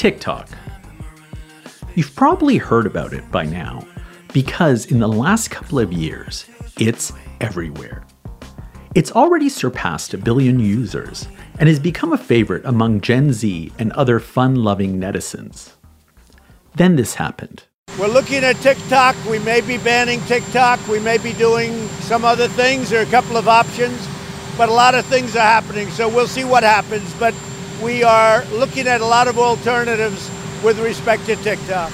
TikTok. You've probably heard about it by now because in the last couple of years, it's everywhere. It's already surpassed a billion users and has become a favorite among Gen Z and other fun loving netizens. Then this happened. We're looking at TikTok. We may be banning TikTok. We may be doing some other things. There are a couple of options, but a lot of things are happening. So we'll see what happens. But we are looking at a lot of alternatives with respect to TikTok.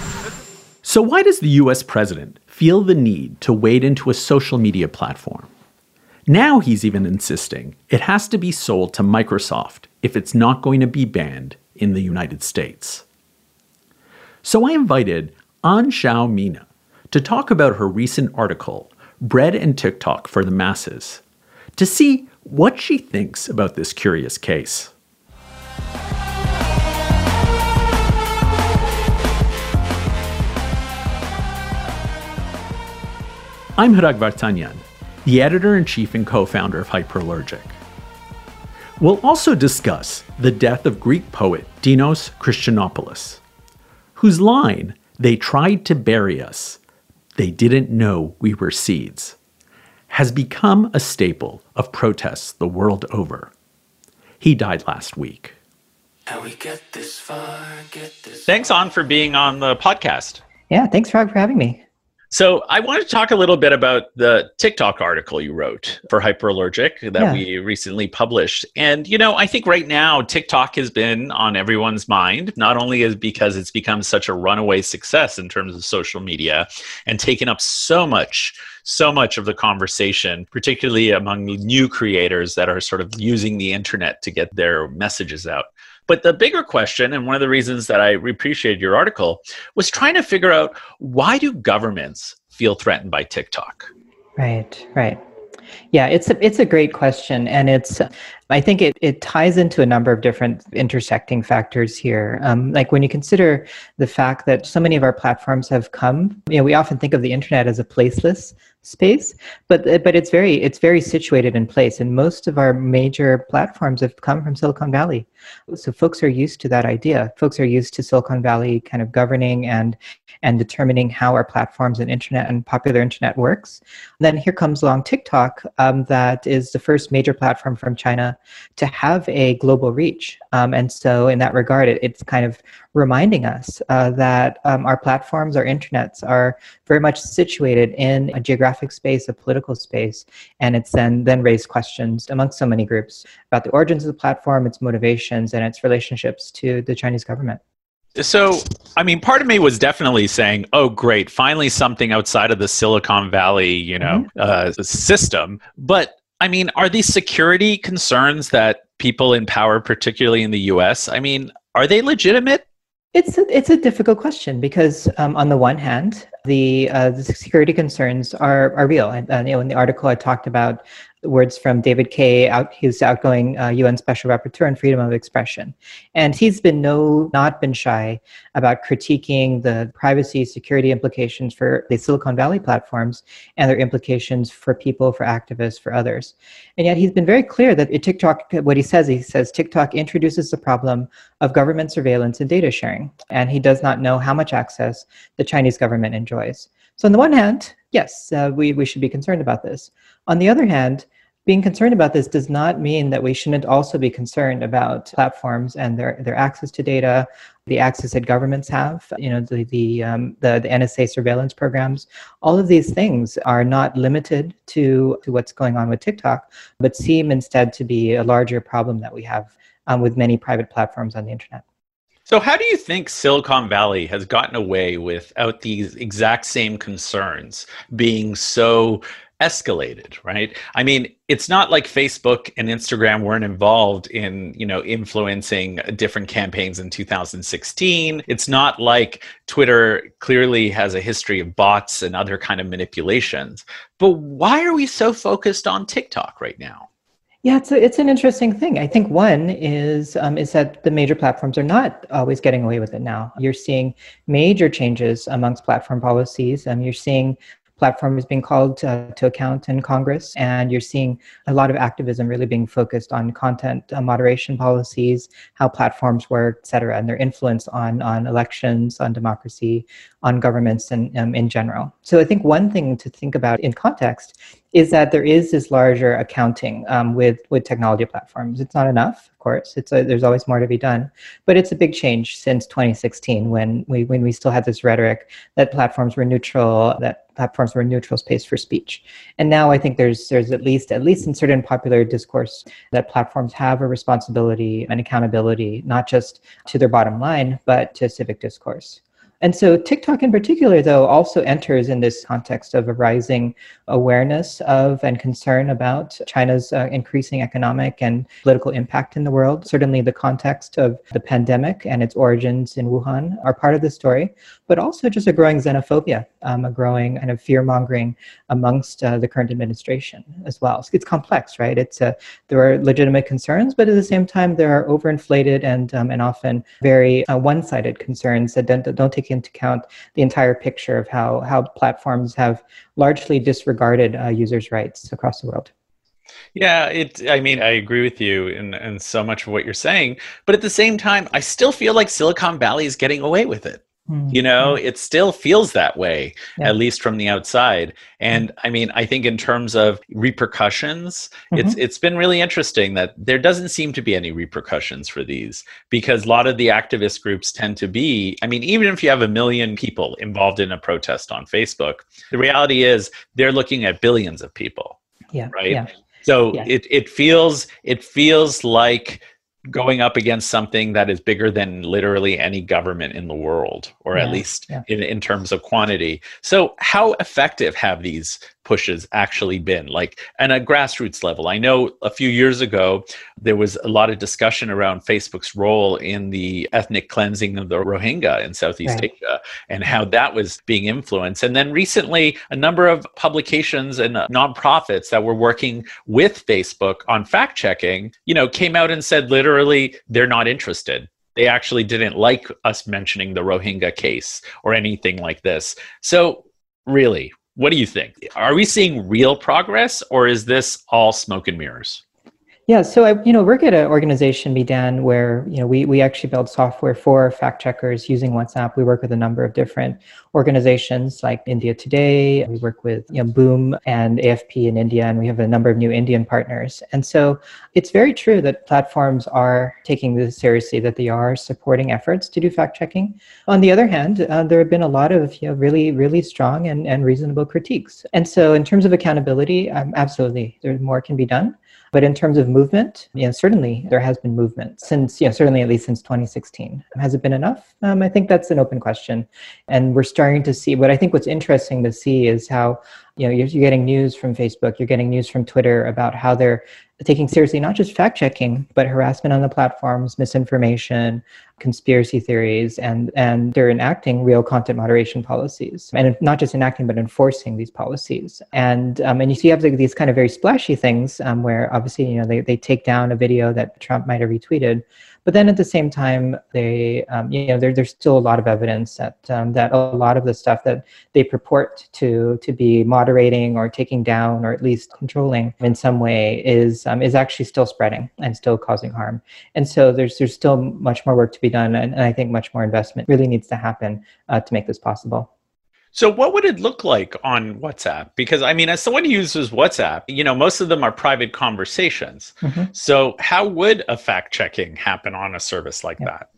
So, why does the US president feel the need to wade into a social media platform? Now he's even insisting it has to be sold to Microsoft if it's not going to be banned in the United States. So I invited An Xiao Mina to talk about her recent article, Bread and TikTok for the Masses, to see what she thinks about this curious case. I'm Hrag Vartanian the editor in chief and co founder of Hyperallergic. We'll also discuss the death of Greek poet Dinos Christianopoulos, whose line, They tried to bury us, they didn't know we were seeds, has become a staple of protests the world over. He died last week. Far, get this far. Thanks, On, for being on the podcast. Yeah, thanks, Rob, for having me. So I want to talk a little bit about the TikTok article you wrote for Hyperallergic that yeah. we recently published. And you know, I think right now TikTok has been on everyone's mind, not only is because it's become such a runaway success in terms of social media and taken up so much so much of the conversation, particularly among new creators that are sort of using the internet to get their messages out. But the bigger question, and one of the reasons that I appreciated your article, was trying to figure out why do governments feel threatened by TikTok? Right, right. Yeah, it's a, it's a great question, and it's I think it, it ties into a number of different intersecting factors here. Um, like when you consider the fact that so many of our platforms have come, you know, we often think of the internet as a placeless space, but but it's very it's very situated in place, and most of our major platforms have come from Silicon Valley. So folks are used to that idea. Folks are used to Silicon Valley kind of governing and and determining how our platforms and internet and popular internet works. And then here comes along TikTok, um, that is the first major platform from China to have a global reach. Um, and so, in that regard, it, it's kind of reminding us uh, that um, our platforms, our internets, are very much situated in a geographic space, a political space, and it's then then raised questions amongst so many groups about the origins of the platform, its motivations, and its relationships to the Chinese government. So, I mean, part of me was definitely saying, "Oh, great! Finally, something outside of the Silicon Valley, you know, mm-hmm. uh, system." But I mean, are these security concerns that people in power, particularly in the US, I mean, are they legitimate? It's a, it's a difficult question because, um, on the one hand, the, uh, the security concerns are, are real. And, uh, you know, in the article, I talked about words from David Kaye, out, he's outgoing uh, UN Special Rapporteur on freedom of expression, and he's been no not been shy about critiquing the privacy security implications for the Silicon Valley platforms and their implications for people, for activists, for others. And yet he's been very clear that TikTok, what he says, he says TikTok introduces the problem of government surveillance and data sharing, and he does not know how much access the Chinese government enjoys. So on the one hand, yes, uh, we, we should be concerned about this. On the other hand, being concerned about this does not mean that we shouldn't also be concerned about platforms and their, their access to data, the access that governments have, you know, the, the, um, the, the NSA surveillance programs. All of these things are not limited to, to what's going on with TikTok, but seem instead to be a larger problem that we have um, with many private platforms on the internet. So, how do you think Silicon Valley has gotten away without these exact same concerns being so escalated right i mean it's not like facebook and instagram weren't involved in you know influencing different campaigns in 2016 it's not like twitter clearly has a history of bots and other kind of manipulations but why are we so focused on tiktok right now yeah, it's a, it's an interesting thing. I think one is um, is that the major platforms are not always getting away with it now. You're seeing major changes amongst platform policies. Um, you're seeing platform is being called uh, to account in Congress, and you're seeing a lot of activism really being focused on content uh, moderation policies, how platforms work, et cetera, and their influence on, on elections, on democracy, on governments, and um, in general. So I think one thing to think about in context is that there is this larger accounting um, with with technology platforms. It's not enough, of course. It's a, there's always more to be done, but it's a big change since 2016 when we when we still had this rhetoric that platforms were neutral, that platforms were neutral space for speech, and now I think there's there's at least at least in certain popular discourse that platforms have a responsibility and accountability not just to their bottom line but to civic discourse. And so TikTok in particular, though, also enters in this context of a rising awareness of and concern about China's uh, increasing economic and political impact in the world. Certainly, the context of the pandemic and its origins in Wuhan are part of the story, but also just a growing xenophobia, um, a growing kind of fear mongering amongst uh, the current administration as well. So it's complex, right? It's uh, there are legitimate concerns, but at the same time, there are overinflated and um, and often very uh, one-sided concerns that don't, don't take into account the entire picture of how how platforms have largely disregarded uh, users' rights across the world. Yeah, it. I mean, I agree with you in, in so much of what you're saying, but at the same time, I still feel like Silicon Valley is getting away with it. Mm-hmm. You know, it still feels that way, yeah. at least from the outside. And. I mean, I think in terms of repercussions, mm-hmm. it's it's been really interesting that there doesn't seem to be any repercussions for these because a lot of the activist groups tend to be, I mean, even if you have a million people involved in a protest on Facebook, the reality is they're looking at billions of people. Yeah. Right. Yeah. So yeah. it it feels it feels like going up against something that is bigger than literally any government in the world, or yeah, at least yeah. in, in terms of quantity. So, how effective have these pushes actually been like and a grassroots level i know a few years ago there was a lot of discussion around facebook's role in the ethnic cleansing of the rohingya in southeast right. asia and how that was being influenced and then recently a number of publications and uh, nonprofits that were working with facebook on fact checking you know came out and said literally they're not interested they actually didn't like us mentioning the Rohingya case or anything like this. So, really, what do you think? Are we seeing real progress or is this all smoke and mirrors? Yeah, so I, you know, work at an organization, Meedan, where you know we we actually build software for fact checkers using WhatsApp. We work with a number of different organizations like India Today. We work with you know, Boom and AFP in India, and we have a number of new Indian partners. And so it's very true that platforms are taking this seriously, that they are supporting efforts to do fact checking. On the other hand, uh, there have been a lot of you know really really strong and, and reasonable critiques. And so in terms of accountability, um, absolutely, there more can be done. But in terms of movement, know, certainly there has been movement since, know, certainly at least since 2016. Has it been enough? Um, I think that's an open question. And we're starting to see, what I think what's interesting to see is how you know you're, you're, getting news from facebook you're getting news from twitter about how they're taking seriously not just fact checking but harassment on the platforms misinformation conspiracy theories and and they're enacting real content moderation policies. And not just enacting but enforcing these policies. And um, and you see you have these kind of very splashy things um, where obviously you know they, they take down a video that trump might have retweeted but then at the same time, they, um, you know, there, there's still a lot of evidence that um, that a lot of the stuff that they purport to to be moderating or taking down or at least controlling in some way is um, is actually still spreading and still causing harm. And so there's there's still much more work to be done, and, and I think much more investment really needs to happen uh, to make this possible. So, what would it look like on WhatsApp? Because, I mean, as someone who uses WhatsApp, you know, most of them are private conversations. Mm-hmm. So, how would a fact checking happen on a service like yeah. that?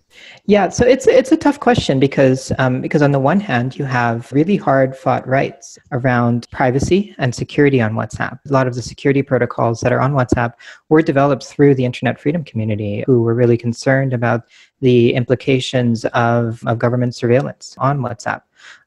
Yeah, so it's it's a tough question because um, because on the one hand you have really hard fought rights around privacy and security on WhatsApp. A lot of the security protocols that are on WhatsApp were developed through the Internet Freedom Community, who were really concerned about the implications of, of government surveillance on WhatsApp.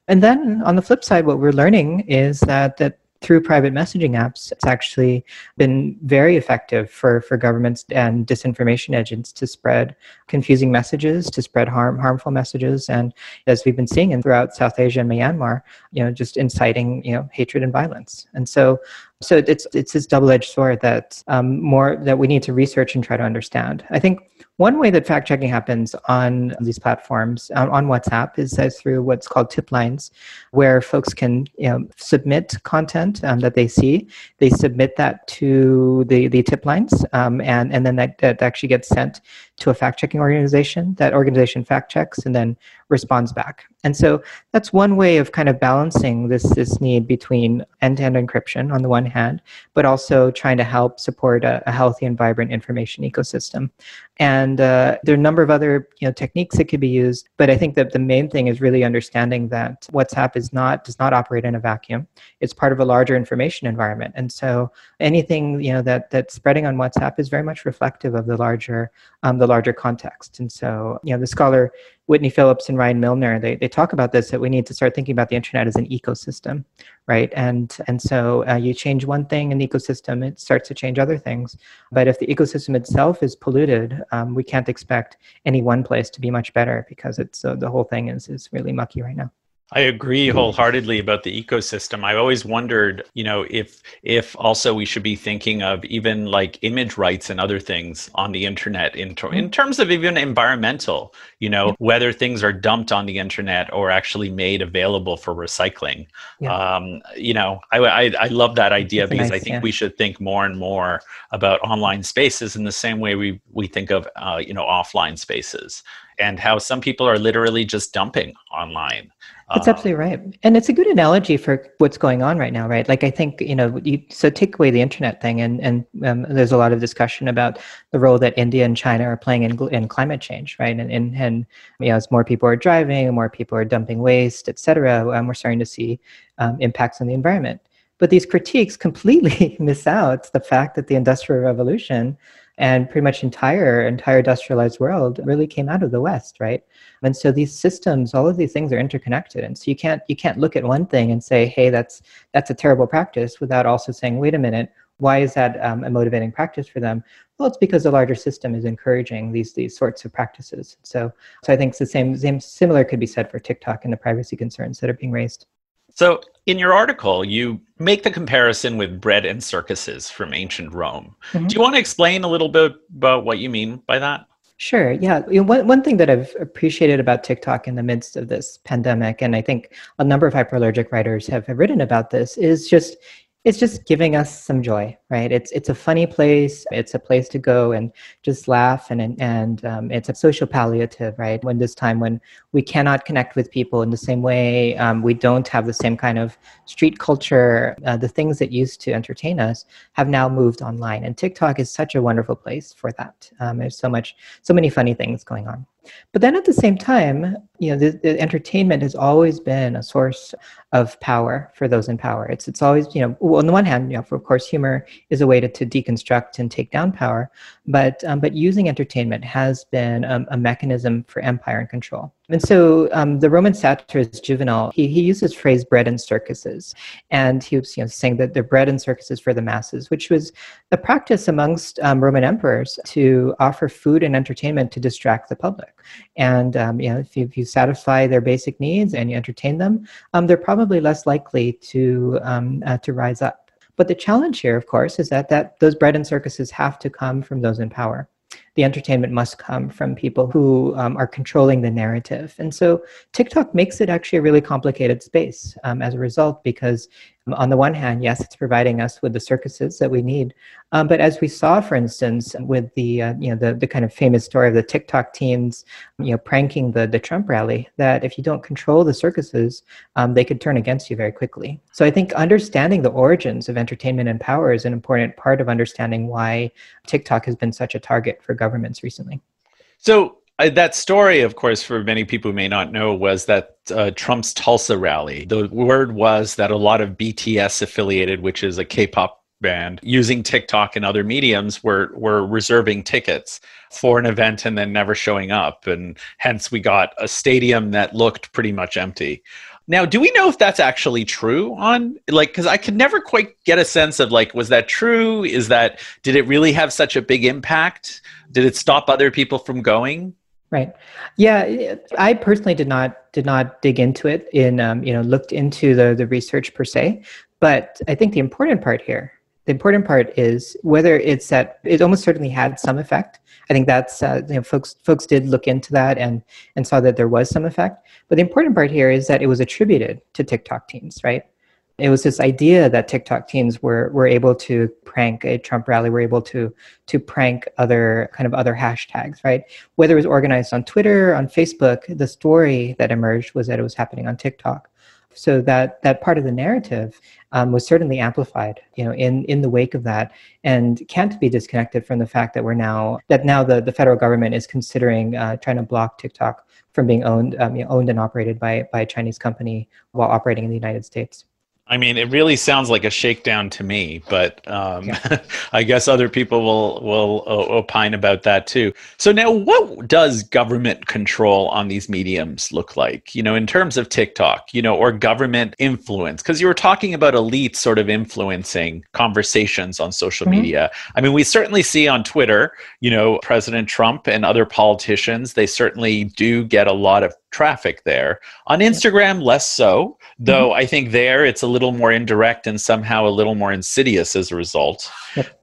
And then on the flip side, what we're learning is that that through private messaging apps, it's actually been very effective for, for governments and disinformation agents to spread confusing messages, to spread harm, harmful messages, and as we've been seeing in throughout South Asia and Myanmar, you know, just inciting you know hatred and violence. And so So it's it's this double-edged sword that um, more that we need to research and try to understand. I think one way that fact checking happens on these platforms on, on WhatsApp is through what's called tip lines, where folks can you know, submit content um, that they see. They submit that to the, the tip lines, um, and, and then that, that actually gets sent to a fact checking organization. That organization fact checks and then responds back. And so that's one way of kind of balancing this, this need between end to end encryption on the one hand, but also trying to help support a, a healthy and vibrant information ecosystem. And uh, there are a number of other you know, techniques that could be used, but I think that the main thing is really understanding that WhatsApp is not does not operate in a vacuum. It's part of a larger information environment, and so anything you know that that's spreading on WhatsApp is very much reflective of the larger um, the larger context. And so you know the scholar Whitney Phillips and Ryan Milner, they, they talk about this, that we need to start thinking about the internet as an ecosystem, right? And, and so uh, you change one thing in the ecosystem, it starts to change other things. But if the ecosystem itself is polluted, um, we can't expect any one place to be much better because it's uh, the whole thing is, is really mucky right now. I agree wholeheartedly about the ecosystem. I've always wondered, you know, if if also we should be thinking of even like image rights and other things on the internet in, ter- in terms of even environmental, you know, whether things are dumped on the internet or actually made available for recycling. Yeah. Um, you know, I, I, I love that idea because nice, I think yeah. we should think more and more about online spaces in the same way we we think of uh, you know offline spaces and how some people are literally just dumping online that's uh, absolutely right. And it's a good analogy for what's going on right now, right? Like, I think, you know, you, so take away the internet thing, and, and um, there's a lot of discussion about the role that India and China are playing in, in climate change, right? And, and, and, you know, as more people are driving, more people are dumping waste, et cetera, um, we're starting to see um, impacts on the environment. But these critiques completely miss out the fact that the Industrial Revolution and pretty much entire entire industrialized world really came out of the west right? And so these systems all of these things are interconnected. And so you can't you can't look at one thing and say hey that's that's a terrible practice without also saying wait a minute why is that um, a motivating practice for them? Well it's because the larger system is encouraging these these sorts of practices. So so i think the same same similar could be said for tiktok and the privacy concerns that are being raised so, in your article, you make the comparison with bread and circuses from ancient Rome. Mm-hmm. Do you want to explain a little bit about what you mean by that? Sure. Yeah. You know, one, one thing that I've appreciated about TikTok in the midst of this pandemic, and I think a number of hyperallergic writers have, have written about this, is just it's just giving us some joy right? It's it's a funny place. It's a place to go and just laugh and and um, it's a social palliative right? When this time when we cannot connect with people in the same way um, we don't have the same kind of street culture uh, the things that used to entertain us have now moved online. And tiktok is such a wonderful place for that. Um, there's so much so many funny things going on but then at the same time, you know, the, the, entertainment has always been a source of power for those in power. It's it's always, you know, well, on the one hand, you know, for, of course, humor is a way to, to deconstruct and take down power, but um, but using entertainment has been a, a mechanism for empire and control. And so um, the Roman satirist Juvenal, he, he used this phrase bread and circuses. And he was you know, saying that the bread and circuses for the masses, which was a practice amongst um, Roman emperors to offer food and entertainment to distract the public. And um, you know, if you, if, you, satisfy their basic needs and you entertain them, um, they're probably less likely to, um, uh, to rise up. But the challenge here, of course, is that, that those bread and circuses have to come from those in power the entertainment must come from people who um, are controlling the narrative. And so TikTok makes it actually a really complicated space um, as a result, because on the one hand, yes, it's providing us with the circuses that we need. Um, but as we saw, for instance, with the uh, you know the, the kind of famous story of the TikTok teens, you know, pranking the the Trump rally, that if you don't control the circuses, um, they could turn against you very quickly. So I think understanding the origins of entertainment and power is an important part of understanding why TikTok has been such a target for governments recently. So that story, of course, for many people who may not know, was that uh, Trump's Tulsa rally. The word was that a lot of BTS affiliated, which is a K-pop band, using TikTok and other mediums, were were reserving tickets for an event and then never showing up, and hence we got a stadium that looked pretty much empty. Now, do we know if that's actually true on like because I could never quite get a sense of like was that true? Is that did it really have such a big impact? Did it stop other people from going? Right. Yeah, I personally did not did not dig into it in um, you know looked into the the research per se, But I think the important part here, the important part is whether it's that it almost certainly had some effect. I think that's uh, you know folks folks did look into that and and saw that there was some effect. But the important part here is that it was attributed to TikTok teens, right? It was this idea that TikTok teens were were able to prank a Trump rally, were able to to prank other kind of other hashtags, right? Whether it was organized on Twitter, on Facebook, the story that emerged was that it was happening on TikTok. So that that part of the narrative um, was certainly amplified, you know, in in the wake of that, and can't be disconnected from the fact that we're now that now the the federal government is considering uh, trying to block TikTok from being owned um, you know, owned and operated by by a Chinese company while operating in the United States. I mean, it really sounds like a shakedown to me, but um, yeah. I guess other people will will uh, opine about that too. So now, what does government control on these mediums look like? You know, in terms of TikTok, you know, or government influence? Because you were talking about elites sort of influencing conversations on social mm-hmm. media. I mean, we certainly see on Twitter, you know, President Trump and other politicians. They certainly do get a lot of traffic there. On Instagram, less so, though mm-hmm. I think there it's a little more indirect and somehow a little more insidious as a result,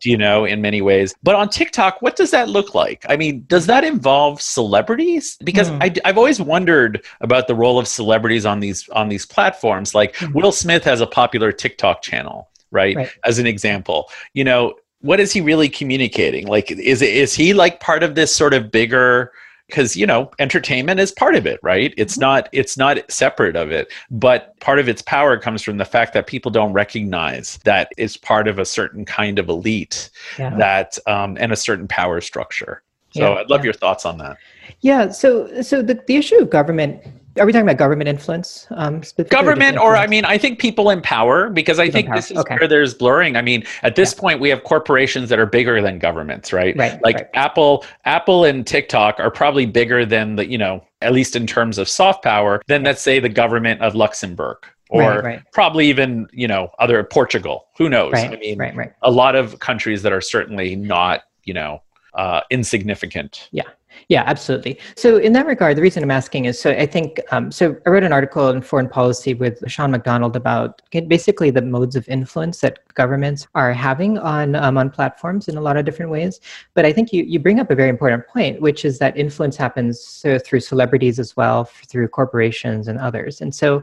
you know, in many ways. But on TikTok, what does that look like? I mean, does that involve celebrities? Because mm. I, have always wondered about the role of celebrities on these on these platforms. Like mm-hmm. Will Smith has a popular TikTok channel, right? right? As an example, you know, what is he really communicating? Like, is is he like part of this sort of bigger because you know entertainment is part of it right it's mm-hmm. not it's not separate of it but part of its power comes from the fact that people don't recognize that it's part of a certain kind of elite yeah. that um, and a certain power structure so yeah, i'd love yeah. your thoughts on that yeah so so the, the issue of government are we talking about government influence? Um, government, or, or, I mean, I think people in power because I people think this is okay. where there's blurring. I mean, at this yeah. point, we have corporations that are bigger than governments, right? Right. Like right. Apple, Apple and TikTok are probably bigger than the, you know, at least in terms of soft power, than let's say the government of Luxembourg or right, right. probably even you know other Portugal. Who knows? I mean, a lot of countries that are certainly not you know uh, insignificant. Yeah. Yeah, absolutely. So in that regard, the reason I'm asking is so I think um, so I wrote an article in Foreign Policy with Sean McDonald about basically the modes of influence that governments are having on um, on platforms in a lot of different ways. But I think you you bring up a very important point, which is that influence happens so through celebrities as well, through corporations and others. And so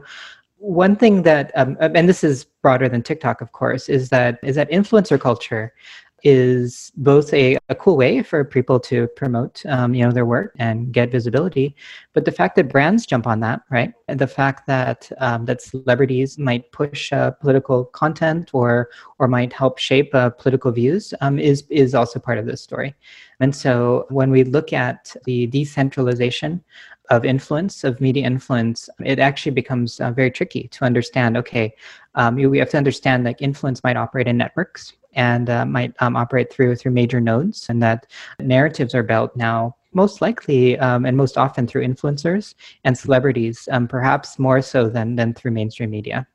one thing that um, and this is broader than tiktok of course is that is that influencer culture is both a, a cool way for people to promote um, you know their work and get visibility but the fact that brands jump on that right and the fact that um, that celebrities might push uh, political content or or might help shape uh, political views um, is is also part of this story and so when we look at the decentralization of influence, of media influence, it actually becomes uh, very tricky to understand. Okay, um, we have to understand that influence might operate in networks, and uh, might um, operate through through major nodes, and that narratives are built now most likely um, and most often through influencers and celebrities, um, perhaps more so than than through mainstream media.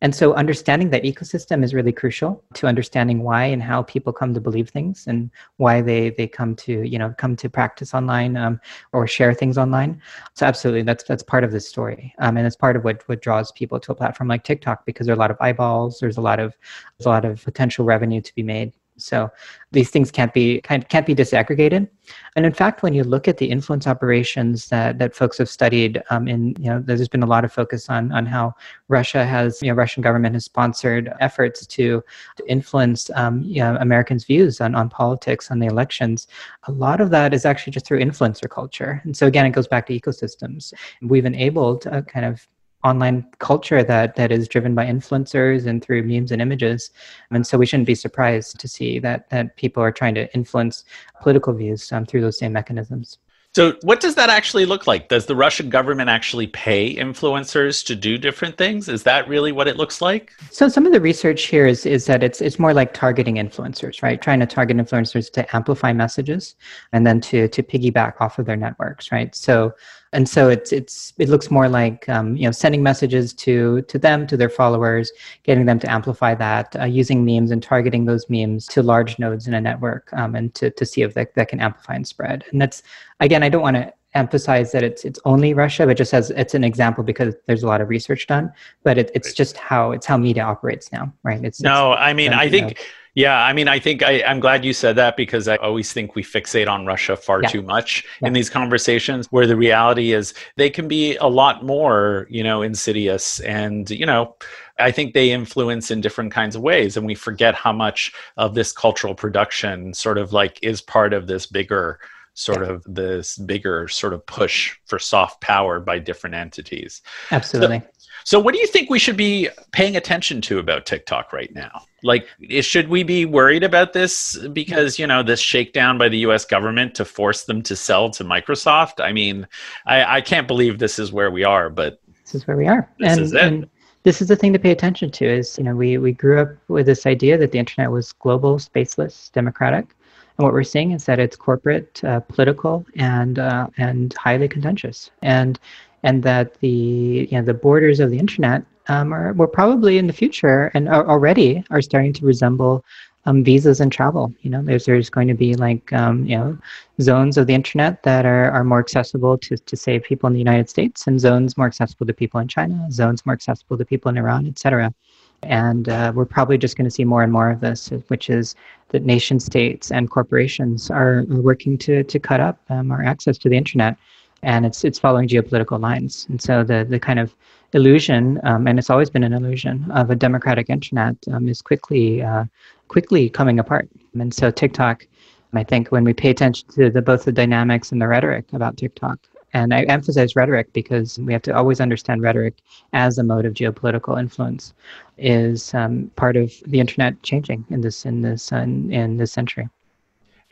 And so understanding that ecosystem is really crucial to understanding why and how people come to believe things and why they they come to you know come to practice online um, or share things online. So absolutely, that's that's part of this story, um, and it's part of what what draws people to a platform like TikTok because there are a lot of eyeballs. There's a lot of there's a lot of potential revenue to be made. So these things can't be can't, can't be disaggregated. And in fact, when you look at the influence operations that, that folks have studied, um, in you know, there's been a lot of focus on on how Russia has, you know, Russian government has sponsored efforts to, to influence um, you know, Americans' views on, on politics, on the elections. A lot of that is actually just through influencer culture. And so again, it goes back to ecosystems. We've enabled a kind of online culture that that is driven by influencers and through memes and images and so we shouldn't be surprised to see that that people are trying to influence political views um, through those same mechanisms so, what does that actually look like? Does the Russian government actually pay influencers to do different things? Is that really what it looks like? So, some of the research here is, is that it's it's more like targeting influencers, right? Trying to target influencers to amplify messages and then to to piggyback off of their networks, right? So, and so it's it's it looks more like um, you know sending messages to to them to their followers getting them to amplify that uh, using memes and targeting those memes to large nodes in a network um, and to, to see if that, that can amplify and spread and that's again i don't want to emphasize that it's it's only Russia, but just as it's an example because there's a lot of research done. But it, it's right. just how it's how media operates now, right? It's no, it's, I mean, I think. Know. Yeah, I mean, I think I, am glad you said that because I always think we fixate on Russia far yeah. too much yeah. in these conversations, where the reality is they can be a lot more, you know, insidious. And, you know, I think they influence in different kinds of ways. And we forget how much of this cultural production sort of like is part of this bigger sort yeah. of this bigger sort of push for soft power by different entities. Absolutely. So, so, what do you think we should be paying attention to about TikTok right now? Like, should we be worried about this because you know this shakedown by the U.S. government to force them to sell to Microsoft? I mean, I, I can't believe this is where we are, but this is where we are. This and, is it. And this is the thing to pay attention to. Is you know we we grew up with this idea that the internet was global, spaceless, democratic and what we're seeing is that it's corporate, uh, political, and uh, and highly contentious, and and that the you know the borders of the internet um, are will probably in the future and are already are starting to resemble um, visas and travel. You know, there's there's going to be like um, you know zones of the internet that are, are more accessible to, to say people in the United States, and zones more accessible to people in China, zones more accessible to people in Iran, etc. And uh, we're probably just going to see more and more of this, which is that nation states and corporations are, working to, to cut up um, our access to the internet. And it's, it's following geopolitical lines. And so the, the kind of illusion, um, and it's always been an illusion, of a democratic internet um, is quickly, uh, quickly coming apart. And so TikTok, I think when we pay attention to the, both the dynamics and the rhetoric about TikTok, and I emphasize rhetoric because we have to always understand rhetoric as a mode of geopolitical influence is um, part of the internet changing in this in this uh, in this century.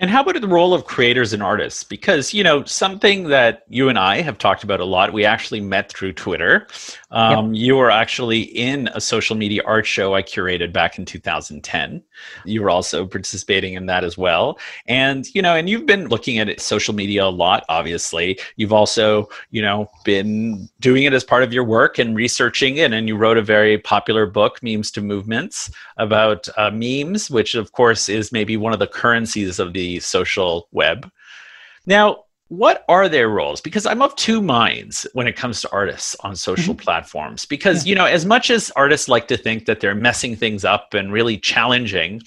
And how about the role of creators and artists? Because, you know, something that you and I have talked about a lot, we actually met through Twitter. Um, yep. You were actually in a social media art show I curated back in 2010. You were also participating in that as well. And, you know, and you've been looking at social media a lot, obviously. You've also, you know, been doing it as part of your work and researching it. And you wrote a very popular book, Memes to Movements, about uh, memes, which, of course, is maybe one of the currencies of the the social web. Now, what are their roles? Because I'm of two minds when it comes to artists on social mm-hmm. platforms. Because, yeah. you know, as much as artists like to think that they're messing things up and really challenging,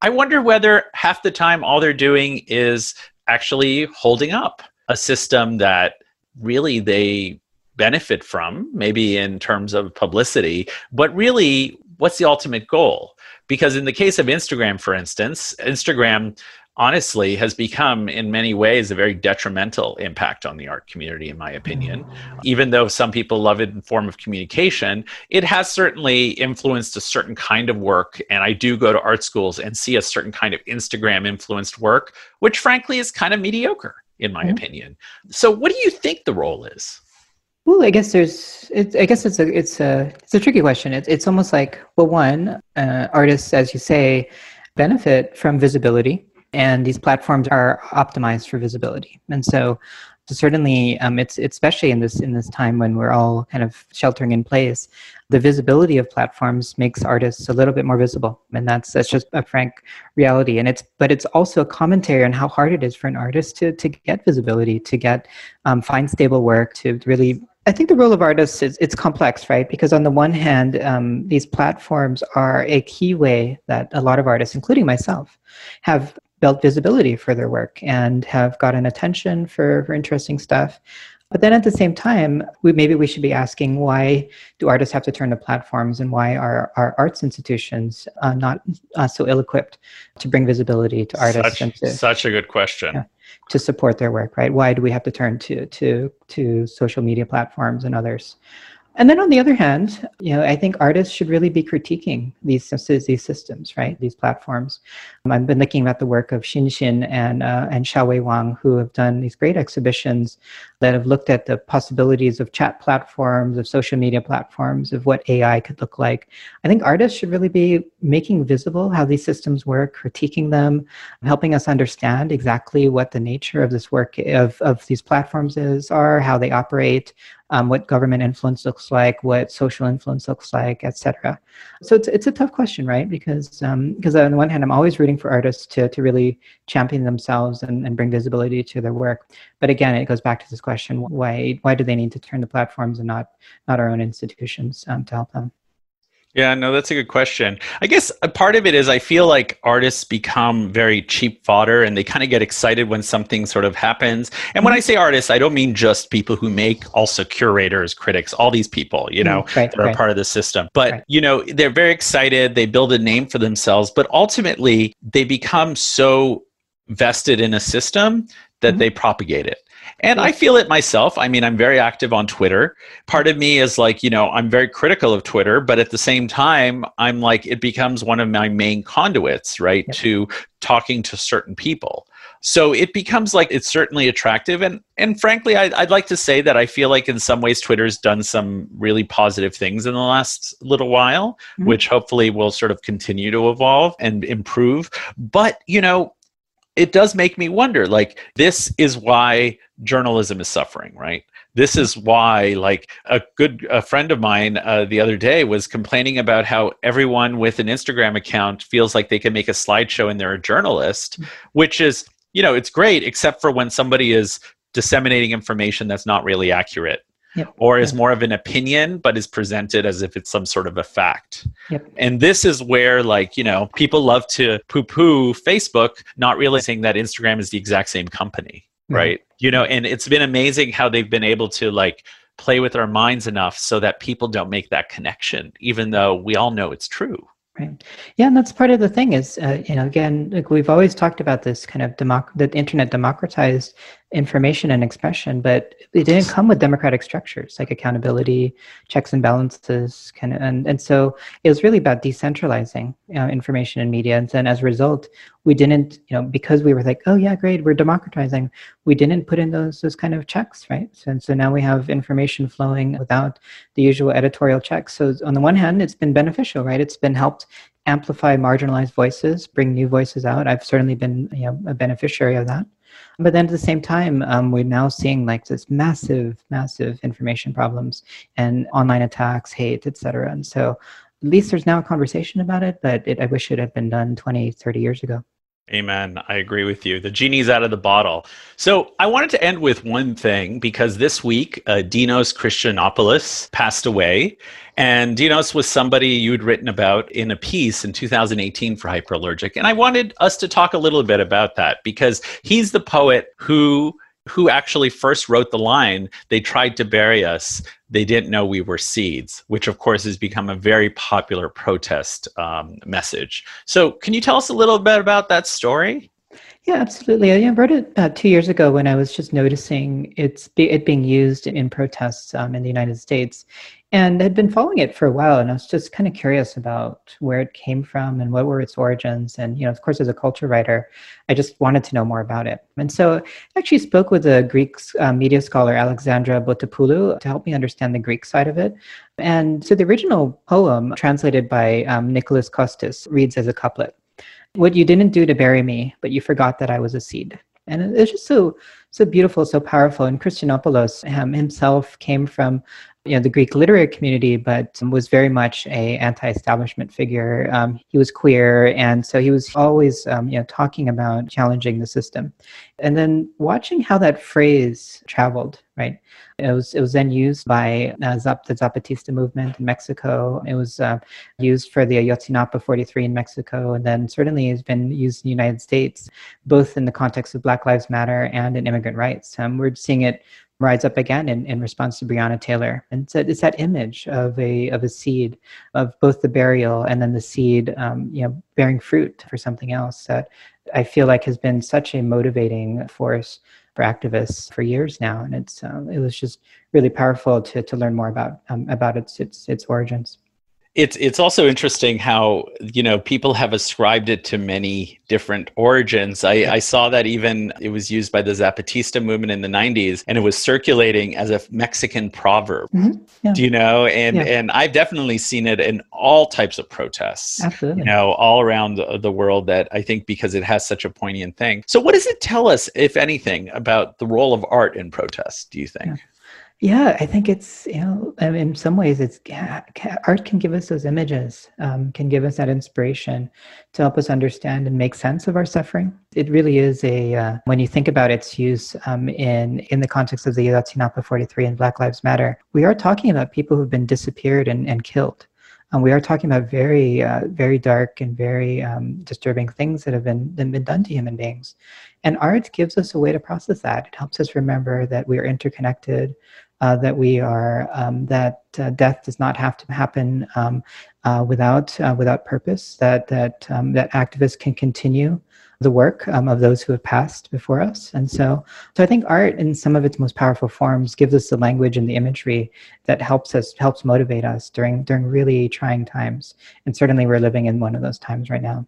I wonder whether half the time all they're doing is actually holding up a system that really they benefit from, maybe in terms of publicity, but really, what's the ultimate goal? Because in the case of Instagram, for instance, Instagram honestly has become in many ways a very detrimental impact on the art community in my opinion even though some people love it in form of communication it has certainly influenced a certain kind of work and i do go to art schools and see a certain kind of instagram influenced work which frankly is kind of mediocre in my mm-hmm. opinion so what do you think the role is well, I guess there's. It's, I guess it's a it's a it's a tricky question. It's it's almost like well, one uh, artists, as you say, benefit from visibility and these platforms are optimized for visibility. And so, certainly, um, it's, it's especially in this in this time when we're all kind of sheltering in place, the visibility of platforms makes artists a little bit more visible, and that's that's just a frank reality. And it's but it's also a commentary on how hard it is for an artist to to get visibility, to get um, find stable work, to really I think the role of artists is it's complex, right? Because on the one hand, um, these platforms are a key way that a lot of artists, including myself, have built visibility for their work and have gotten attention for, for interesting stuff. But then at the same time, we, maybe we should be asking why do artists have to turn to platforms and why are our arts institutions uh, not uh, so ill equipped to bring visibility to artists? Such, and to, such a good question. Yeah, to support their work, right? Why do we have to turn to, to, to social media platforms and others? And then on the other hand, you know, I think artists should really be critiquing these these systems, right? These platforms. Um, I've been looking at the work of Xin Xin and uh, and Xiaowei Wang, who have done these great exhibitions that have looked at the possibilities of chat platforms, of social media platforms, of what AI could look like. I think artists should really be making visible how these systems work, critiquing them, helping us understand exactly what the nature of this work of, of these platforms is, are, how they operate, um, what government influence looks like, what social influence looks like, etc. So it's it's a tough question, right? Because because um, on the one hand, I'm always rooting for artists to to really champion themselves and, and bring visibility to their work. But again, it goes back to this question: why why do they need to turn to platforms and not not our own institutions um, to help them? Yeah, no, that's a good question. I guess a part of it is I feel like artists become very cheap fodder and they kind of get excited when something sort of happens. And when I say artists, I don't mean just people who make, also curators, critics, all these people, you know, mm, right, that are right. part of the system. But, right. you know, they're very excited, they build a name for themselves, but ultimately they become so vested in a system that mm-hmm. they propagate it. And I feel it myself. I mean, I'm very active on Twitter. Part of me is like, you know, I'm very critical of Twitter, but at the same time, I'm like, it becomes one of my main conduits, right, to talking to certain people. So it becomes like it's certainly attractive. And, and frankly, I, I'd like to say that I feel like in some ways Twitter's done some really positive things in the last little while, mm-hmm. which hopefully will sort of continue to evolve and improve. But, you know, it does make me wonder like this is why journalism is suffering right? This is why like a good a friend of mine uh, the other day was complaining about how everyone with an instagram account feels like they can make a slideshow and they're a journalist which is you know it's great except for when somebody is disseminating information that's not really accurate Yep. or is more of an opinion but is presented as if it's some sort of a fact yep. and this is where like you know people love to poo-poo facebook not realizing that instagram is the exact same company right you know and it's been amazing how they've been able to like play with our minds enough so that people don't make that connection even though we all know it's true Right. Yeah, and that's part of the thing is, uh, you know, again, like we've always talked about this kind of democ- the internet democratized information and expression, but it didn't come with democratic structures like accountability, checks and balances, kind of, and and so it was really about decentralizing uh, information and media. And then as a result, we didn't, you know, because we were like, oh yeah, great, we're democratizing, we didn't put in those those kind of checks, right? So, and so now we have information flowing without the usual editorial checks. So on the one hand, it's been beneficial, right? It's been helped amplify marginalized voices, bring new voices out. I've certainly been, you know, a beneficiary of that. But then at the same time, um, we're now seeing like this massive, massive information problems and online attacks, hate, etc. And so at least there's now a conversation about it, but it, I wish it had been done 20, 30 years ago. Amen. I agree with you. The genie's out of the bottle. So I wanted to end with one thing because this week, uh, Dinos Christianopoulos passed away. And Dinos was somebody you'd written about in a piece in 2018 for Hyperallergic. And I wanted us to talk a little bit about that because he's the poet who who actually first wrote the line, they tried to bury us, they didn't know we were seeds, which of course has become a very popular protest um, message. So, can you tell us a little bit about that story? Yeah, absolutely. I wrote it about two years ago when I was just noticing it's it being used in protests um, in the United States, and had been following it for a while and i was just kind of curious about where it came from and what were its origins. And you know of course as a culture writer i just wanted to know more about it. And so i actually spoke with a greek uh, media scholar alexandra botopoulou to help me understand the greek side of it. And so the original poem translated by um, nicholas costis reads as a couplet. What you didn't do to bury me but you forgot that i was a seed. And it's just so so beautiful, so powerful. And Christianopoulos um, himself came from you know the Greek literary community, but was very much a anti-establishment figure. Um, he was queer, and so he was always um, you know talking about challenging the system. And then watching how that phrase traveled, right? It was it was then used by uh, Zap, the Zapatista movement in Mexico. It was uh, used for the Ayotzinapa 43 in Mexico, and then certainly has been used in the United States, both in the context of Black Lives Matter and in immigrant rights. Um, we're seeing it rise up again in, in response to Breonna Taylor. And it's, it's that image of a of a seed, of both the burial and then the seed, um, you know, bearing fruit for something else that I feel like has been such a motivating force for activists for years now. And it's um, it was just really powerful to to learn more about um, about its its its origins it's it's also interesting how you know people have ascribed it to many different origins. I. I saw that even it was used by the Zapatista movement in the '90s, and it was circulating as a Mexican proverb. Mm-hmm. Yeah. Do you know? And yeah. and I've definitely seen it in all types of protests. Absolutely. You know, all around the, the world. That I think because it has such a poignant thing. So, what does it tell us, if anything, about the role of art in protest? Do you think? Yeah, I think it's you know in some ways it's yeah, art can give us those images, um, can give us that inspiration to help us understand and make sense of our suffering. It really is a uh, when you think about its use um, in in the context of the Ayotzinapa 43 and Black Lives Matter, we are talking about people who've been disappeared and, and killed. Um, we are talking about very, uh, very dark and very um, disturbing things that have been, been done to human beings. And art gives us a way to process that. It helps us remember that we are interconnected, uh, that we are um, that uh, death does not have to happen um, uh, without uh, without purpose. That that um, that activists can continue the work um, of those who have passed before us. And so, so I think art, in some of its most powerful forms, gives us the language and the imagery that helps us helps motivate us during during really trying times. And certainly, we're living in one of those times right now.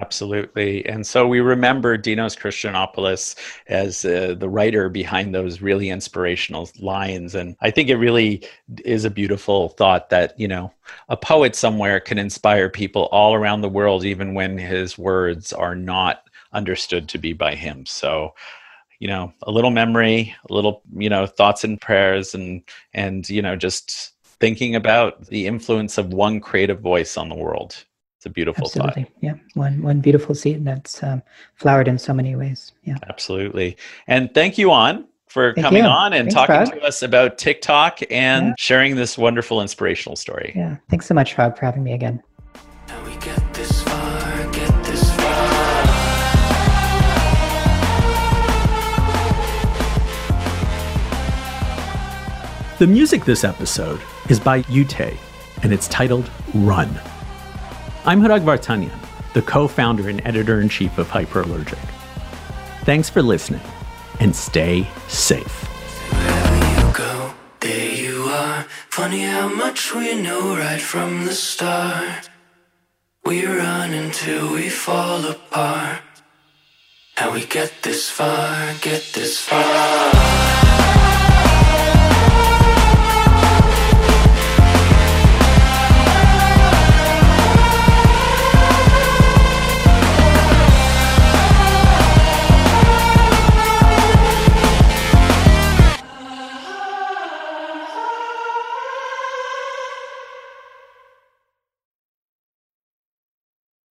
Absolutely. And so we remember Dinos Christianopoulos as uh, the writer behind those really inspirational lines. And I think it really is a beautiful thought that, you know, a poet somewhere can inspire people all around the world, even when his words are not understood to be by him. So, you know, a little memory, a little, you know, thoughts and prayers and, and, you know, just thinking about the influence of one creative voice on the world it's a beautiful Absolutely. thought. Yeah, one one beautiful seed that's um, flowered in so many ways. Yeah, absolutely. And thank you, on for thank coming you. on and thanks, talking to us about TikTok and yeah. sharing this wonderful inspirational story. Yeah, thanks so much, Hrag, for having me again. The music this episode is by Yute, and it's titled Run. I'm Hrag Vartanian, the co founder and editor in chief of Hyperallergic. Thanks for listening and stay safe. Wherever you go, there you are. Funny how much we know right from the start. We run until we fall apart. We get this far, get this far.